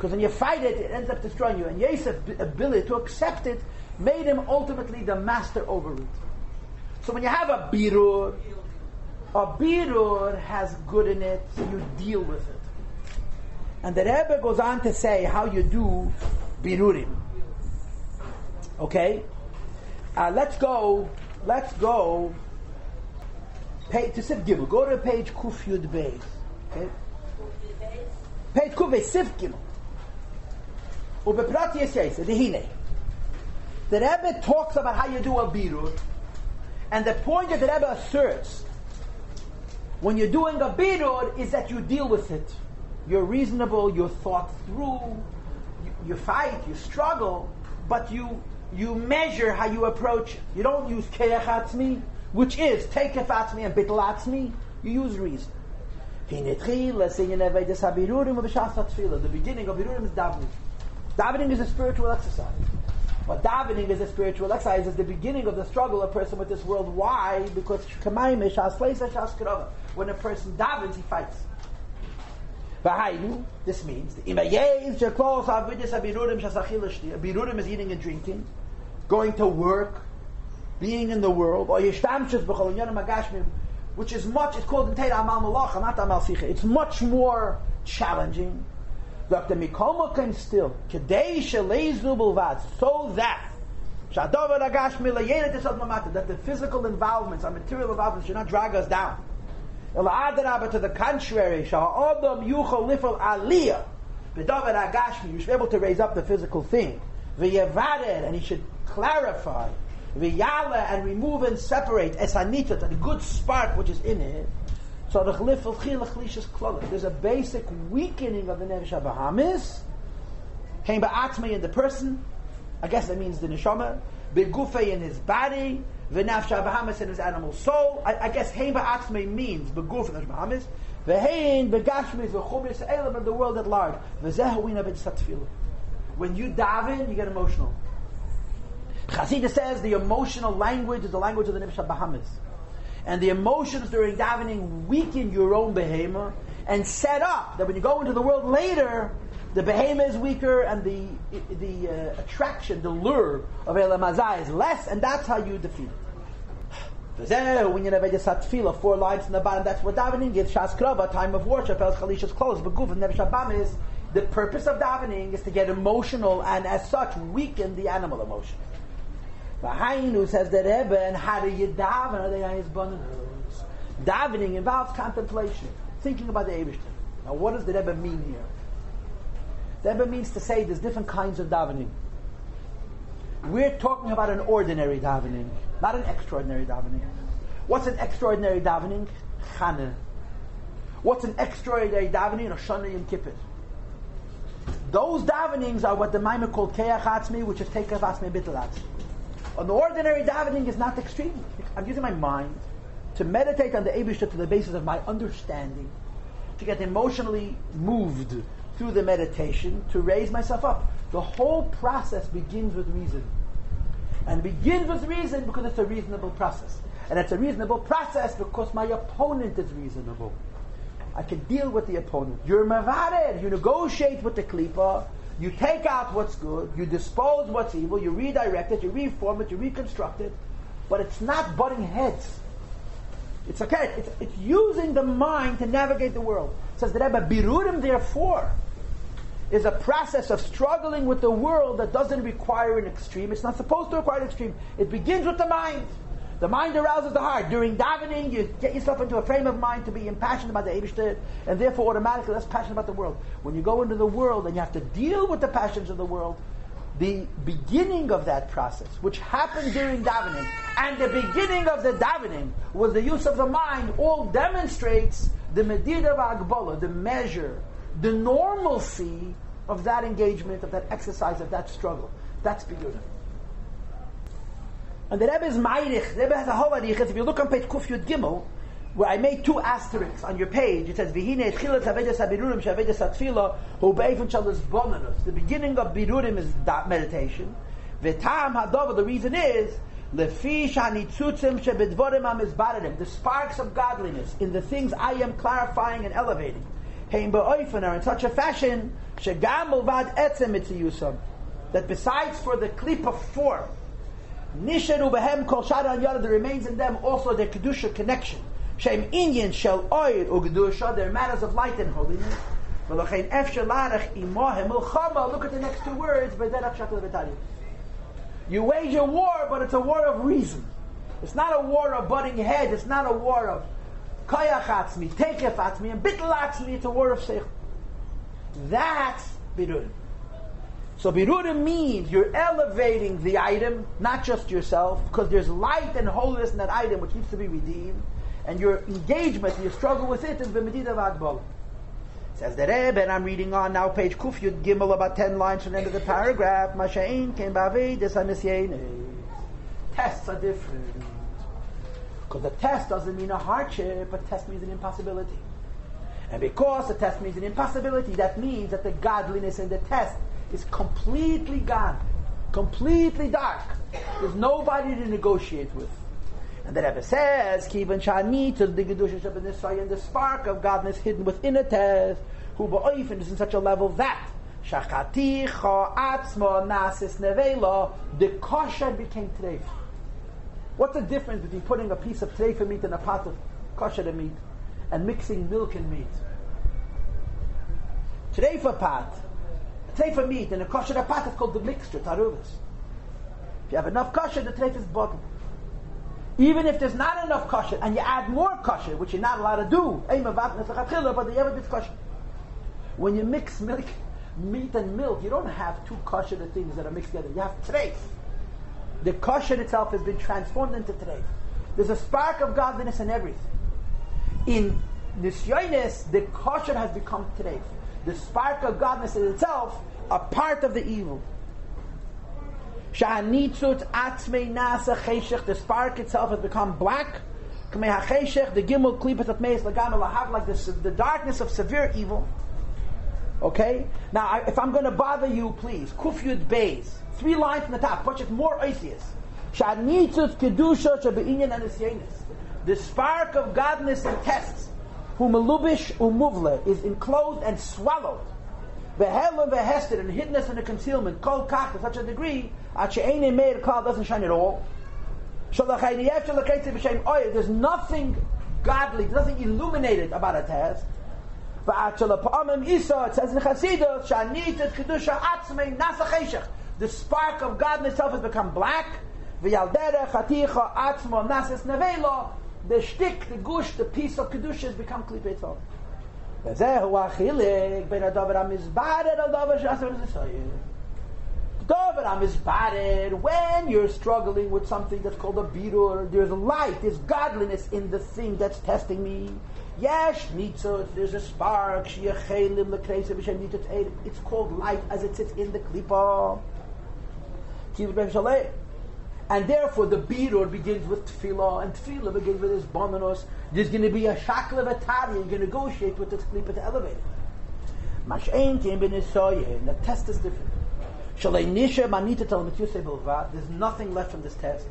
Because when you fight it, it ends up destroying you. And Yosef's ability to accept it made him ultimately the master over it. So when you have a birur, a birur has good in it, so you deal with it. And the Rebbe goes on to say how you do birurim. Okay? Uh, let's go, let's go pay, to Sif Gimel. Go to page Kuf Yud Beis. Okay? Page Kuf Beis, Sif Gimel. The Rebbe talks about how you do a birur, and the point that the Rebbe asserts when you're doing a birur is that you deal with it. You're reasonable, you're thought through, you, you fight, you struggle, but you you measure how you approach it. You don't use keach atzmi, which is take atzmi and bittel atzmi. You use reason. The beginning of Birurim is davening. Davening is a spiritual exercise. But davening is a spiritual exercise. is the beginning of the struggle of a person with this world. Why? Because when a person davens, he fights. This means birurim is eating and drinking, going to work, being in the world, which is much. It's called Amal Malacha, not Amal. It's much more challenging. Still so that that the physical involvements, our material involvements should not drag us down. To the contrary, you should be able to raise up the physical thing. And he should clarify. And remove and separate Esanita, the good spark which is in it. So the There's a basic weakening of the Nefesh Bahamis. Came Ba'atme in the person. I guess that means the Neshama. Begufe in his body. V'nafsha Bahamis in his animal soul. I, I guess Hein Ba'atme means Beguf in the Bahamis. V'hein Begashmi V'chubis Elam in the world at large. V'zehuina B'tzatfilah. When you daven, you get emotional. Chassidus says the emotional language is the language of the Nefesh Bahamis and the emotions during davening weaken your own behemoth and set up that when you go into the world later, the behemoth is weaker and the the uh, attraction, the lure of Elamazai is less, and that's how you defeat it. When you never just tefillah, four lines in the bottom, that's what davening is. Shas time of worship, else chalisha's clothes, but guf never shabam is. The purpose of davening is to get emotional and as such weaken the animal emotion. V'hainu says the Rebbe, and how do you daven? Are they his Davening involves contemplation, thinking about the Eibushter. Now, what does the Rebbe mean here? The Rebbe means to say there's different kinds of davening. We're talking about an ordinary davening, not an extraordinary davening. What's an extraordinary davening? Chana. What's an extraordinary davening? Rosh Yom Kippur. Those davenings are what the Maimah called Keach Atzmi, which is Tekeach Atzmi Bittel. An ordinary davening is not extreme. I'm using my mind to meditate on the Abishah to the basis of my understanding, to get emotionally moved through the meditation, to raise myself up. The whole process begins with reason. And begins with reason because it's a reasonable process. And it's a reasonable process because my opponent is reasonable. I can deal with the opponent. You're mavared. You negotiate with the klipa you take out what's good, you dispose what's evil, you redirect it, you reform it, you reconstruct it, but it's not butting heads. It's okay. It's, it's using the mind to navigate the world. Says the Rebbe, Birurim, therefore, is a process of struggling with the world that doesn't require an extreme. It's not supposed to require an extreme. It begins with the mind. The mind arouses the heart. During davening, you get yourself into a frame of mind to be impassioned about the Eibushter, and therefore automatically less passionate about the world. When you go into the world and you have to deal with the passions of the world, the beginning of that process, which happened during davening, and the beginning of the davening was the use of the mind, all demonstrates the medid of the measure, the normalcy of that engagement, of that exercise, of that struggle. That's beautiful. And the Rebbe is Meirich. The Rebbe has a whole If you look on page Kuf Yud Gimel, where I made two asterisks on your page, it says, Vihine Tchilat Havedas HaBirurim Shavedas HaTfila Hu Be'efin Shal Bonanus. The beginning of Birurim is that meditation. V'tam Hadova, the reason is, Lefi Shanitzutzim Shebedvorim HaMizbaradim. The sparks of godliness in the things I am clarifying and elevating. Heim Be'oifen are in such a fashion, Shegam Mulvad Etzem Mitziyusam. That besides for the clip of form, Nisharu behem kol shara yada, there remains in them also their kedusha connection. Shem inyan shel oir ugedusha, their matters of light and holiness. Look at the next two words. You wage a war, but it's a war of reason. It's not a war of butting heads. It's not a war of koyach atzmi, tekef atzmi, and bittel atzmi. It's a war of seichel. That's bidur. So birurim means you're elevating the item, not just yourself, because there's light and holiness in that item which needs to be redeemed, and your engagement, your struggle with it is b'medida v'agbol. Says the Rebbe, and I'm reading on now, page Kuf Yud Gimel, about ten lines from the end of the paragraph. Masha'in came b'avei Tests are different. Because the test doesn't mean a hardship, but test means an impossibility. And because the test means an impossibility, that means that the godliness in the test is completely gone, completely dark. There's nobody to negotiate with. And the Rebbe says, Kivan Shani to the Gedusha and the spark of godness hidden within a test, who ba'oifen is in such a level that Shachaticha atzma nasis nevela, the kosher became treif. What's the difference between putting a piece of treifa meat in a pot of kosher meat and mixing milk and meat? Treifa pot, treifa meat in a kosher is called the mixture, taruvas. If you have enough kosher, the treif is bottom. Even if there's not enough kosher and you add more kosher, which you're not allowed to do, but the ever is kosher. When you mix milk, meat and milk, you don't have two kosher things that are mixed together. You have treif. The kosher itself has been transformed into treif. There's a spark of godliness in everything. In nisyonis, the kosher has become treif. The spark of godliness in itself a part of the evil. Sha'anitzut atzmei nasa cheshech, the spark itself has become black. K'mei ha'cheshech, the gimel klipat at meis lagam lahav, like this, the darkness of severe evil. Okay? Now, I, if I'm going to bother you, please, kufyud beis, three lines from the top, watch it more oisius. Sha'anitzut kedusha shabe'inyan anisyenis. The spark of godliness and tests, who melubish umuvle, is enclosed and swallowed. Behelam behested and hiddenness and a concealment, kol kach to such a degree, at she'ene meir klal doesn't shine at all. There's nothing godly, there's nothing illuminated about a test. It says in Chassidus, The spark of God in itself has become black. The shtick, the gush, the piece of kedusha has become klipei tzol. וזהו החילק בין הדובר המזברד לדובר שעשה בנסיון. David Amizbared, when you're struggling with something that's called a birur, there's light, there's godliness in the thing that's testing me. Yes, nitzot, there's a spark, it's called light as it sits in the klipa. And therefore the birur begins with tefillah, and tefillah begins with his bonanos. There's going to be a shakla vatari, you're going to negotiate with this klipa to elevate it. Came in the test is different. There's nothing left from this test.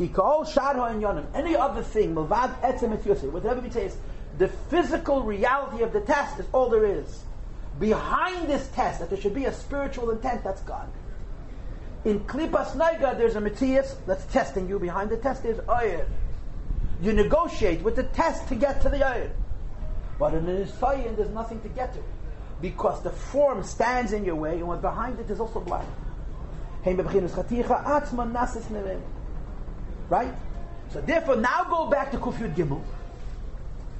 Any other thing, whatever we is the physical reality of the test is all there is. Behind this test, that there should be a spiritual intent, that's God. In Klipas Naiga, there's a Metzias that's testing you. Behind the test is Ayr. You negotiate with the test to get to the Ayr. But in the Nisayan, there's nothing to get to because the form stands in your way, and what behind it is also black. Right? So therefore, now go back to Kufyud Gimel.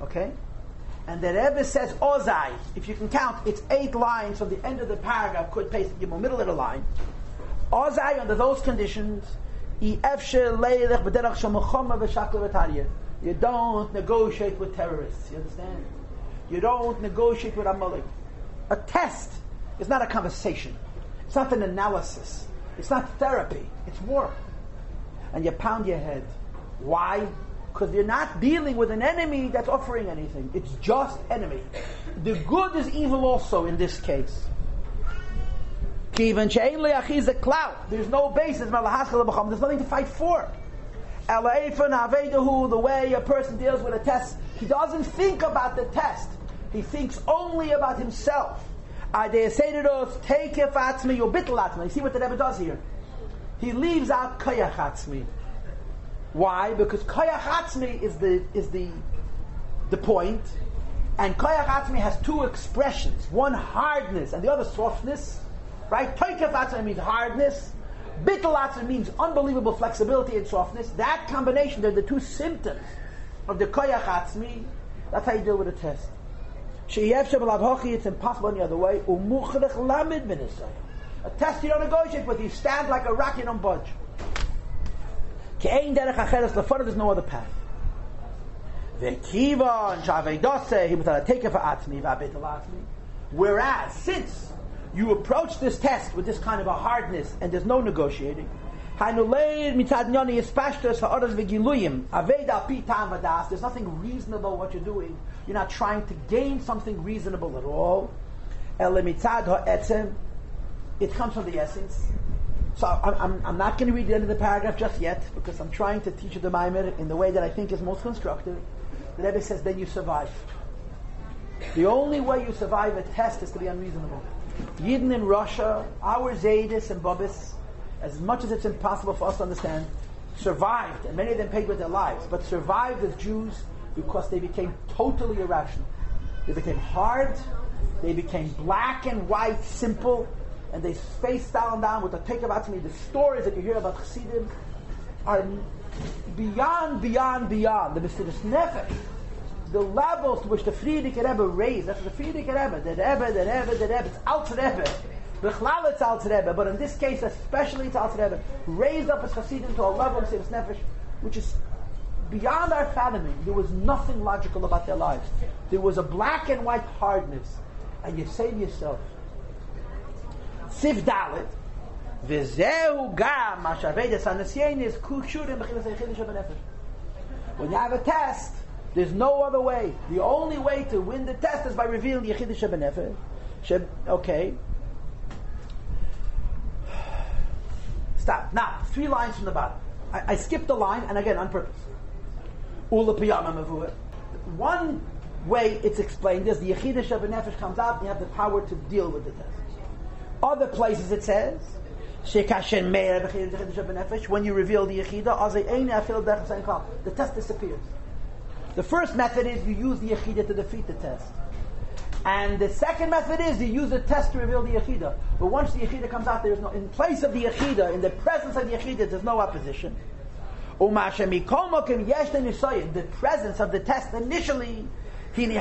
Okay? And the Rebbe says Ozai. If you can count, it's eight lines from the end of the paragraph, could paste Gimel, middle of the line. Under those conditions, you don't negotiate with terrorists. You understand? You don't negotiate with Amalek. A test is not a conversation. It's not an analysis. It's not therapy. It's war. And you pound your head. Why? Because you're not dealing with an enemy that's offering anything. It's just enemy. The good is evil also in this case. There's no basis. There's nothing to fight for. The way a person deals with a test, he doesn't think about the test. He thinks only about himself. You see what the Rebbe does here? He leaves out koyach atzmi. Why? Because koyach atzmi is the is the the point, and koyach atzmi has two expressions: one hardness and the other softness. Right? Toikef atzmi means hardness. Bittel means unbelievable flexibility and softness. That combination, they're the two symptoms of the koyach atzmi. That's how you deal with a test. It's impossible any other way. A test you don't negotiate with. You stand like a rock, you don't budge. There's no other path. Whereas, since you approach this test with this kind of a hardness and there's no negotiating, There's nothing reasonable what you're doing. You're not trying to gain something reasonable at all. It comes from the essence. So I'm, I'm, I'm not going to read the end of the paragraph just yet because I'm trying to teach you the Maimer in the way that I think is most constructive. The Rebbe says, then you survive. The only way you survive a test is to be unreasonable. Yidden in Russia, our Zaydis and Bobis, as much as it's impossible for us to understand, survived, and many of them paid with their lives, but survived as Jews because they became totally irrational. They became hard, they became black and white, simple, and they face down down with the take about me. The stories that you hear about Chassidim are beyond, beyond, beyond the Mesiris Nefesh. The levels to which the Frierdiker Rebbe raised, that's the Frierdiker Rebbe, the Rebbe, the Rebbe, the Rebbe, it's Alter Rebbe. Bechlal it's Alter Rebbe, but in this case especially it's Alter Rebbe, raised up as Chassidim to a level of Mesiris Nefesh, which is beyond our fathoming. There was nothing logical about their lives. There was a black and white hardness. And you say to yourself, Sif Dalit, V'zehu gam mashavedes is kushurim b'chilas When you have a test, there's no other way. The only way to win the test is by revealing the Yechidah Shabbat Okay. Stop. Now, three lines from the bottom. I, I skipped a line, and again, on purpose. One way it's explained is the Yechidah Shabbat comes out, and you have the power to deal with the test. Other places it says, when you reveal the Yechidah, the test disappears. The first method is you use the Yechidah to defeat the test. And the second method is you use the test to reveal the Yechidah. But once the Yechidah comes out, there is no, in place of the Yechidah, in the presence of the Yechidah, there's no opposition. The presence of the test initially, the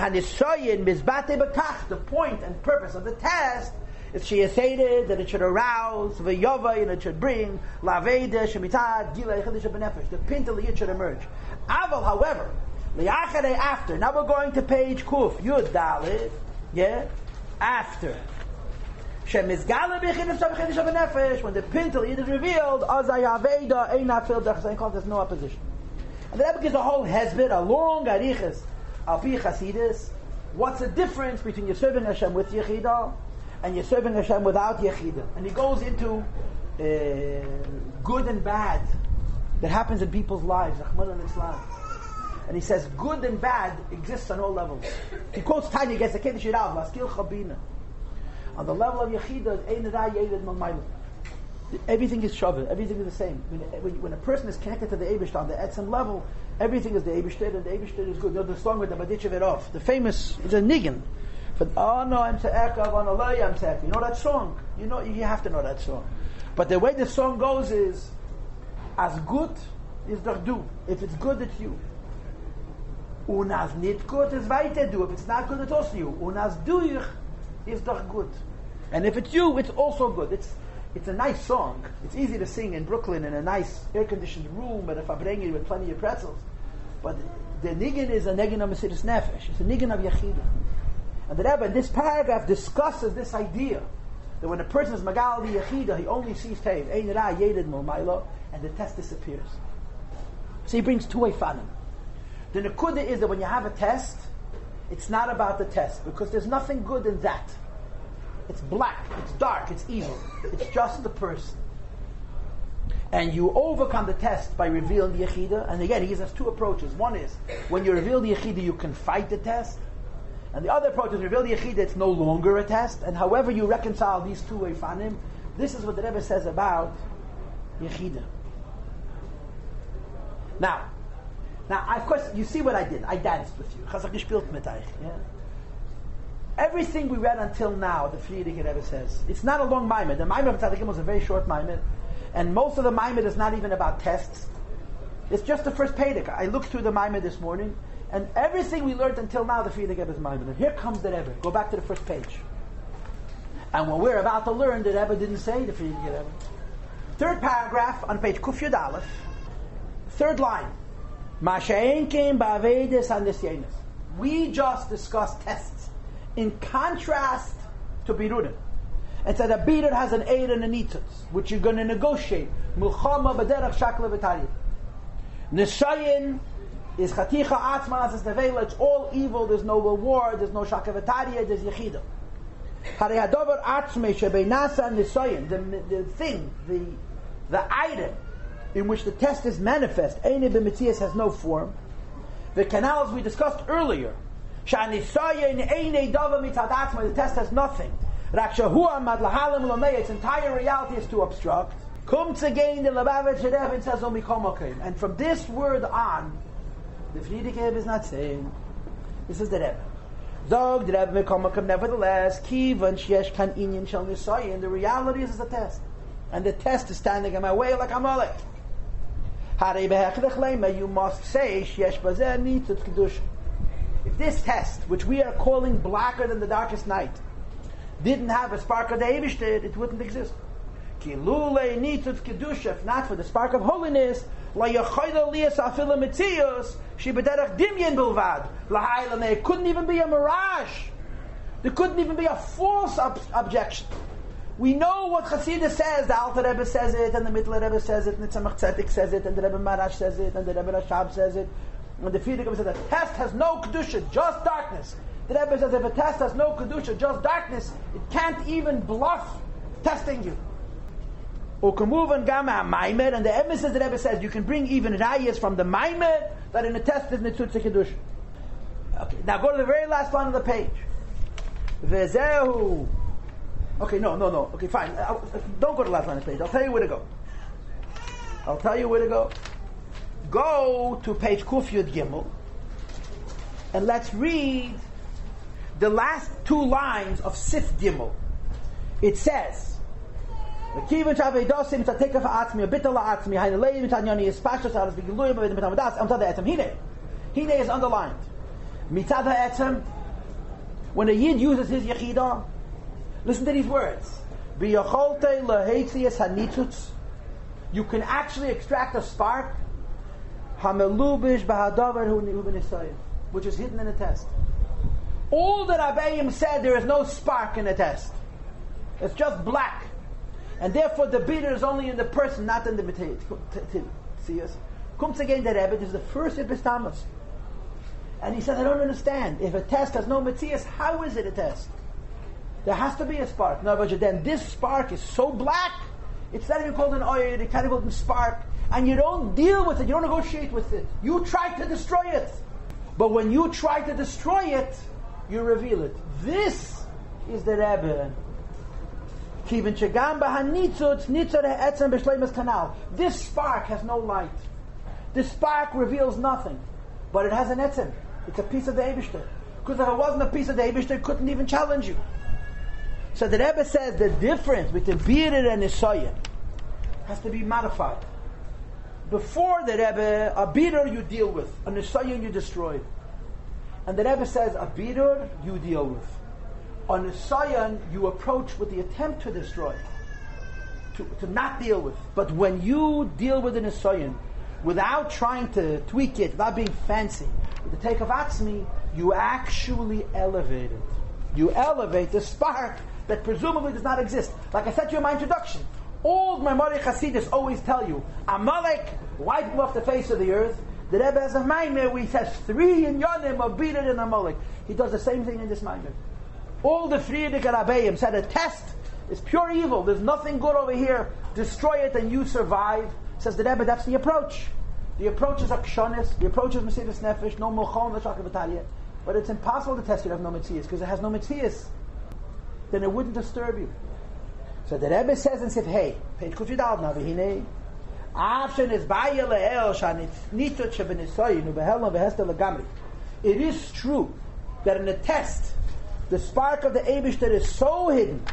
point and purpose of the test it's sheyaseted that it should arouse v'yova and it should bring laveda shemitad gila yichadish benefesh. The pintel should emerge. Aval, however, after. Now we're going to page kuf yud dalit. Yeah, after. When the pintel is revealed, azayaveda eina filled there's no opposition. And the Rebbe gives a whole hezbit, a long arichas, al pi chasidis. What's the difference between your serving Hashem with Yechidah and you're serving Hashem without Yechidah. And he goes into uh, good and bad that happens in people's lives, and Islam. And he says good and bad exists on all levels. He quotes Tanya against the Kiddush Yirav, Chabina. On the level of Yechidah, Ein Ra Yevid Malmayla. Everything is shavah. Everything is the same. When, when, when, a person is connected to the Eibush on the etzem level, everything is the Eibush and the Eibush is good. You know the song with the Baditchev the famous, a niggin. But oh no, I'm Te'ekav on oh, Alay, I'm Te'ekav. You know that song? You know, you have to know that song. But the way the song goes is, as good is the do. If it's good, it's you. Und as nicht gut is weiter du. If it's not good, it's also you. Und as du is doch good. And if it's you, it's also good. It's it's a nice song. It's easy to sing in Brooklyn in a nice air-conditioned room at a farbrengen with plenty of pretzels. But the niggin is a niggin of Mesiris Nefesh. It's a niggin of Yechidah. And the Rebbe in this paragraph discusses this idea that when a person is Magal Yechida, he only sees Tev, Ein Ra Yedid Mulmailo, and the test disappears. So he brings two fanim. The Nakuda is that when you have a test, it's not about the test, because there's nothing good in that. It's black, it's dark, it's evil. It's just the person. And you overcome the test by revealing the Yechida. And again, he us two approaches. One is, when you reveal the Yechida, you can fight the test. And the other approach is reveal the Yechida, it's no longer a test. And however you reconcile these two Eifanim, this is what the Rebbe says about Yechida. Now, now, of course, you see what I did. I danced with you. Yeah? Everything we read until now, the Frierdiker Rebbe says, it's not a long Maimed. The Maimed of Tzadikim was a very short Maimed. And most of the Maimed is not even about tests. It's just the first Pedic. I looked through the Maimed this morning. And everything we learned until now, the Frierdiker Rebbe is Maimon. And here comes the Rebbe. Go back to the first page. And what we're about to learn, the Rebbe didn't say the Frierdiker Rebbe. Third paragraph on page Kuf Yud Aleph. Third line. We just discussed tests. In contrast to Birudim. And said a Birud has an aid and an etus, which you're going to negotiate. Milchama b'derech shakla v'tarya. Nishayin is chaticha atzma as nevela. It's all evil. There's no reward. There's no shakla v'tarya. There's yechida. Harei hadover atzme shebeinasa nisayin. The the thing, the the item in which the test is manifest. Eine b'mitzias has no form. The canals we discussed earlier. The test has nothing. Its entire reality is to obstruct. And says Omikomokim. And from this word on, the Frierdiker is not saying. This is the Rebbe. Zog the Rebbe Mikomokim. Nevertheless, Kivan shesh kan inyan shel nisayin. The reality is, is a test, and the test is standing in my way like a mullet. You must say. If this test, which we are calling blacker than the darkest night, didn't have a spark of the Eivishtid, it wouldn't exist. If not for the spark of holiness, It couldn't even be a mirage. There couldn't even be a false ob- objection. We know what Chassidus says. The Alter Rebbe says it, and the Mittler Rebbe says it, and the Tzemach Tzedek says it, and the Rebbe Maharash says it, and the Rebbe Rashab says it, and the Frierdiker says the test has no kedusha, just darkness. The Rebbe says if a test has no kedusha, just darkness, it can't even bluff testing you. Ukamuvan gama maimer, and the emissaries the Rebbe says you can bring even rayas from the maimer that in a test is nitzutz kedusha. Okay, now go to the very last line of the page. Vezehu. Okay, no, no, no. Okay, fine. i don't go to the last line of the page. I'll tell you where to go. I'll tell you where to go. Go to page Kufyud Gimel, and let's read the last two lines of Sif Gimel. It says. וכיוון שהאבידוסים תתקף העצמי, הביטל העצמי, היינו לאים את העניוני, יספשטוס על בגילוי בבית המדס, מצד העצם, הנה, הנה is underlined. מצד העצם, when a yid uses his yechida, Listen to these words. You can actually extract a spark which is hidden in a test. All that Abayim said, there is no spark in a test. It's just black. And therefore the beater is only in the person, not in the material. See us? Comes again the Rebbe, this is the first Epistamus. And he says, I don't understand. If a test has no Metzias, how is it a test? There has to be a spark. No, but then this spark is so black, it's not even called an oil, it's not even called a spark. And you don't deal with it, you don't negotiate with it. You try to destroy it. But when you try to destroy it, you reveal it. This is the Rebbe this spark has no light. This spark reveals nothing, but it has an etzem. It's a piece of the Eibishter. Because if it wasn't a piece of the Eibishter, it couldn't even challenge you. So the Rebbe says the difference between Birir and Nisayan has to be modified. Before the Rebbe, a Birir you deal with, a Nisayan you destroy. And the Rebbe says a Birir you deal with a Sayan, you approach with the attempt to destroy, to, to not deal with. But when you deal with an Isayan, without trying to tweak it, without being fancy, with the take of Atzmi, you actually elevate it. You elevate the spark that presumably does not exist. Like I said to you in my introduction, old Maimonic Hasidus always tell you, Amalek wiped off the face of the earth. The Rebbe has a Maimer where he says three in Yonim are beaten in Amalek. He does the same thing in this Maimer. All the Frierdiker Rabbeim said a test is pure evil. There's nothing good over here. Destroy it and you survive. Says the Rebbe, that's the approach. The approach is akshonis. The approach is Mesiris Nefesh, no Mochon, But it's impossible to test it have no Metzias because it has no Metzias. Then it wouldn't disturb you. So the Rebbe says and said, hey, page Kufidal now, v'hinei, Afshen is baya le'el shanitzot shebenisoyin ubehelon v'hester legamri. It is true that in a test, the spark of the Abish that is so hidden.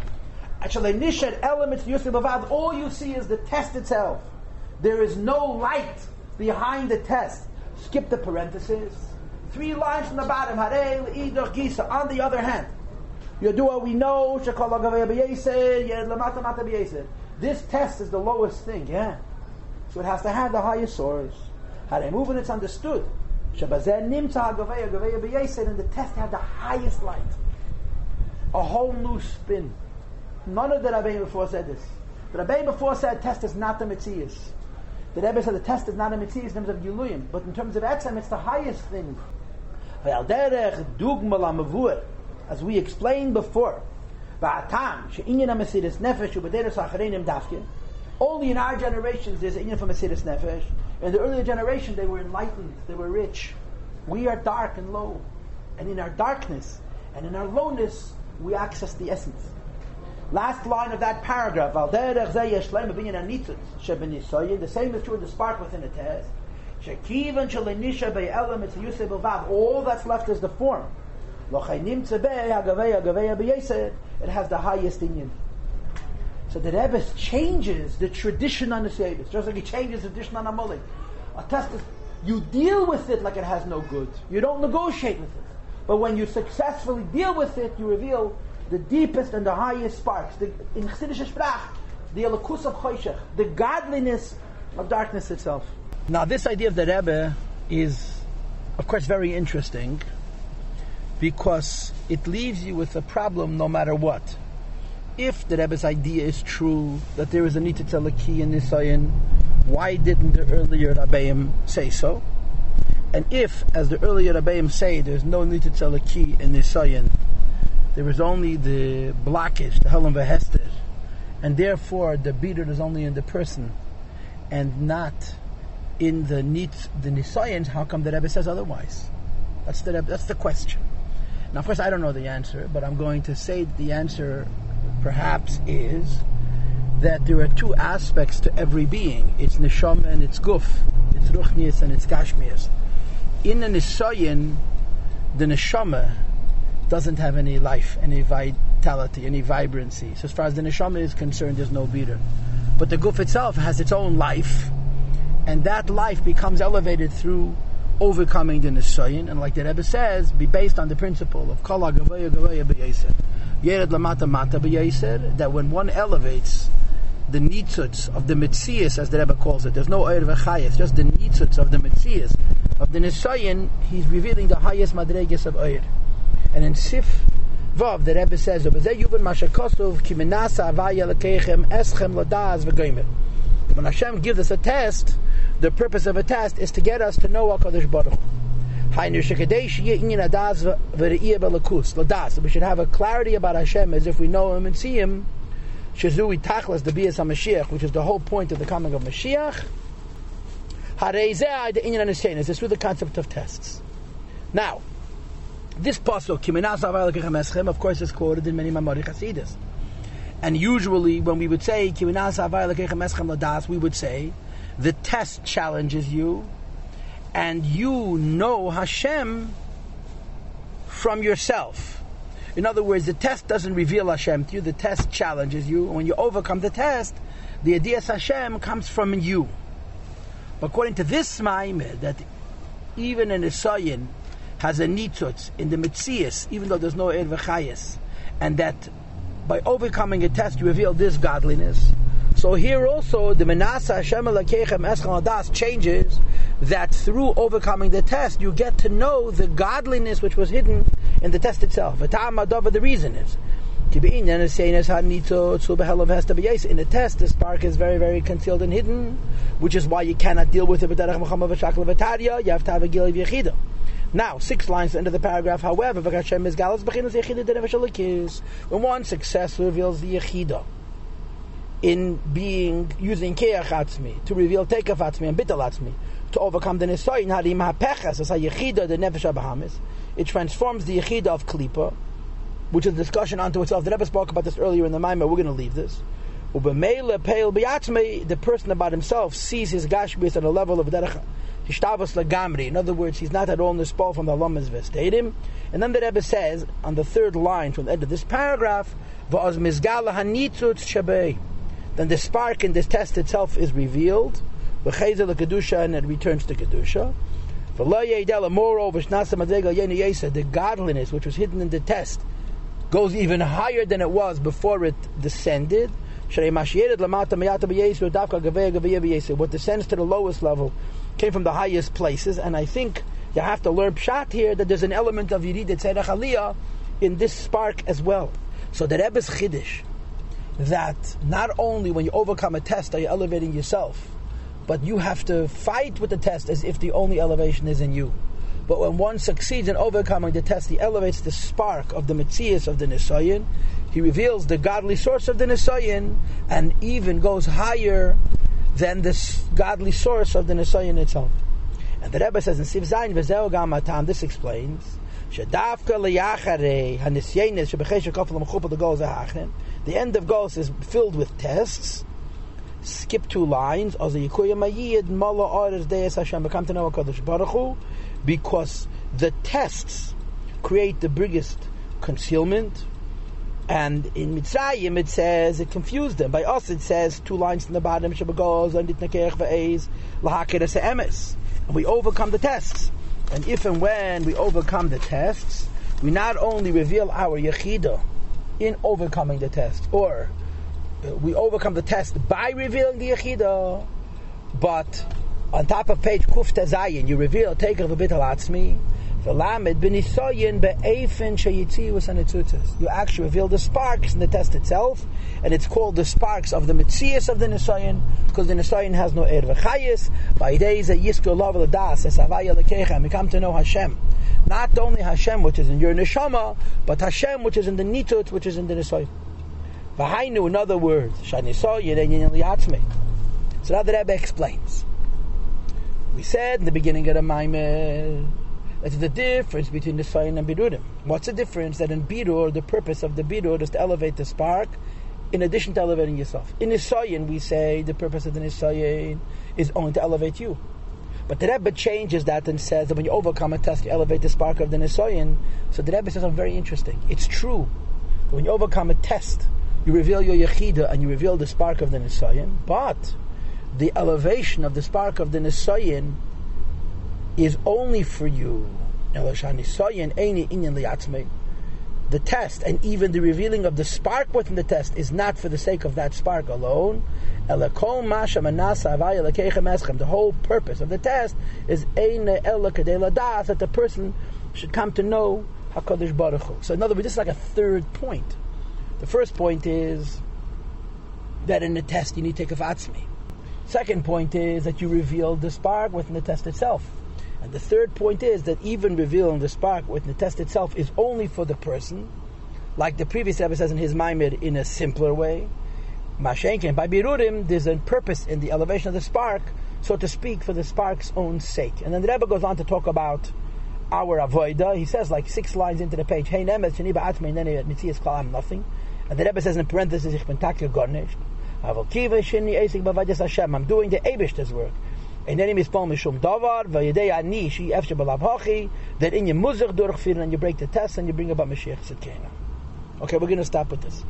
Actually, Nishad elements Yusuf all you see is the test itself. There is no light behind the test. Skip the parentheses. Three lines from the bottom. On the other hand, Yodua, we know this test is the lowest thing, yeah. So it has to have the highest source. How they move and it's understood. And the test had the highest light a whole new spin. None of the Rabbeinu before said this. The Rebbe before said test is not the Metzias. The Rebbe said the test is not a Metzias in terms of Giluyim, but in terms of Etzem, it's the highest thing. As we explained before, only in our generations there's an inyan for Mesiris Nefesh. In the earlier generation, they were enlightened, they were rich. We are dark and low. And in our darkness and in our lowness, we access the essence. Last line of that paragraph, the same is true in the spark within a test. All that's left is the form. It has the highest inyan. So the Rebbe changes the tradition on the Seder, just like he changes the tradition on the Amalek. A test is, you deal with it like it has no good. You don't negotiate with it. But when you successfully deal with it, you reveal the deepest and the highest sparks. The, in Chassidish Sprach, the Elikus of Choshech, the godliness of darkness itself. Now, this idea of the Rebbe is, of course, very interesting because it leaves you with a problem no matter what if the Rebbe's idea is true that there is a need to tell a key in Nisayan, why didn't the earlier Rabbeim say so? And if, as the earlier Rabbeim say, there's no need to tell a key in Nisayan, there is only the blockage, the Helam Vehester, and therefore the beater is only in the person and not in the the Nisayan, how come the Rebbe says otherwise? That's the, that's the question. Now, of course, I don't know the answer, but I'm going to say the answer perhaps is that there are two aspects to every being. It's neshama and it's guf. It's ruchnias and it's gashmias. In the nisayin, the neshama doesn't have any life, any vitality, any vibrancy. So as far as the neshama is concerned, there's no beater. But the guf itself has its own life, and that life becomes elevated through overcoming the nisayin. And like the Rebbe says, be based on the principle of kala gavaya gavaya b'yesed. Yered Lamata Mata B'Yaser, that when one elevates the nitzuts of the mitzias, as the Rebbe calls it, there's no Eir V'chayas, just the nitzuts of the mitzias, of the Nisayan, he's revealing the highest madregas of Eir. And in Sif Vav, the Rebbe says, When Hashem gives us a test, the purpose of a test is to get us to know HaKadosh Baruch Hu. We should have a clarity about Hashem as if we know Him and see Him. Shazui Tachlas the Bias HaMashiach, which is the whole point of the coming of Mashiach. This is through the concept of tests. Now, this pasuk, of course, is quoted in many Mamori Chasidis. And usually, when we would say, we would say, the test challenges you, and you know Hashem from yourself. In other words, the test doesn't reveal Hashem to you, the test challenges you. And when you overcome the test, the idea Hashem comes from you. According to this Maimed, that even an Isayin has a nitzutz in the Mitzias, even though there's no Ervachayas, and that by overcoming a test you reveal this godliness. So here also the Menasa Hashem Elakechem Eschal Adas changes that through overcoming the test you get to know the godliness which was hidden in the test itself. The reason is in the test, the spark is very, very concealed and hidden, which is why you cannot deal with it. You have to have a gil of Now, six lines into the paragraph, however, when one successfully reveals the Yechida, in being using keach atzmi to reveal tekaf atzmi and bitel atzmi to overcome the nisayin harim hapeches as yechida the nefesh abahamis. It transforms the yechida of klipa, which is a discussion unto itself. The Rebbe spoke about this earlier in the Maimah. We're going to leave this. The person about himself sees his gashmis at a level of derech hishtavos lagamri. In other words, he's not at all nispal from the lamas vestadim. And then the Rebbe says on the third line from the end of this paragraph, "Va'az mizgala hanitzut shabei." then the spark in this test itself is revealed. kedusha and it returns to kedusha. Moreover, the godliness which was hidden in the test goes even higher than it was before it descended. What descends to the lowest level came from the highest places, and I think you have to learn pshat here that there's an element of Yirid Tzedach Aliyah in this spark as well. So the Rebbe's Chiddush that not only when you overcome a test are you elevating yourself, but you have to fight with the test as if the only elevation is in you. But when one succeeds in overcoming the test, he elevates the spark of the Metzias of the Nisayan. He reveals the godly source of the Nisayan and even goes higher than the godly source of the Nisayan itself. And the Rebbe says in Siv Zayin, V'zeo gam atam, this explains, Shadavka liyachare hanisyenes shebechesh kofel mechupa the goals The end of goals is filled with tests. Skip two lines. A yikuya mayid mala orders deis Hashem become to know Hakadosh Baruch Hu, because the tests create the biggest concealment. And in Mitzrayim it says it confused them. By us it says two lines in the bottom ve'ez emes. And we overcome the tests. And if and when we overcome the tests, we not only reveal our yechida in overcoming the test, or uh, we overcome the test by revealing the yechida, but on top of page kuf tezayin, you reveal take of a bit of atzmi, You actually reveal the sparks in the test itself, and it's called the sparks of the mitzias of the nisoyin, because the nisoyin has no er v'chayis. By days that yisko love l'das es avaya lekecha, we come to know Hashem. Not only Hashem, which is in your neshama, but Hashem, which is in the nitut, which is in the nisoyin. V'hainu, in other words, shanisoyin and yin. So now the Rebbe explains. We said in the beginning of the Maimed, that's the difference between the Sayin and Birurim. What's the difference? That in Birur, the purpose of the Birur is to elevate the spark in addition to elevating yourself. In Nisayin, we say the purpose of the Nisayin is only to elevate you. But the Rebbe changes that and says that when you overcome a test, you elevate the spark of the Nisayin. So the Rebbe says something very interesting. It's true. that When you overcome a test, you reveal your Yechida and you reveal the spark of the Nisayin. But the elevation of the spark of the Nisayin is only for you. The test and even the revealing of the spark within the test is not for the sake of that spark alone. The whole purpose of the test is that the person should come to know Hakadosh Baruch. So in other words, this is like a third point. The first point is that in the test you need to take a vatzmi. Second point is that you reveal the spark within the test itself. And the third point is that even revealing the spark with the test itself is only for the person, like the previous Rebbe says in his Maimir, in a simpler way. Mashenkin, by Birurim, there's a purpose in the elevation of the spark, so to speak, for the spark's own sake. And then the Rebbe goes on to talk about our avoida. He says like six lines into the page, Hey Nemes, Shaniba Atme, Nene, Mitzias Kal, I'm nothing. And the Rebbe says in parentheses, Ich bin Takir Gornish. I'm doing the Abish's work and then he mispal mishum davar vayedei ani shi efshe balav hachi that in your muzach durchfiren and you break the test and you bring about Mashiach Tzidkena. Okay, we're going to stop with this.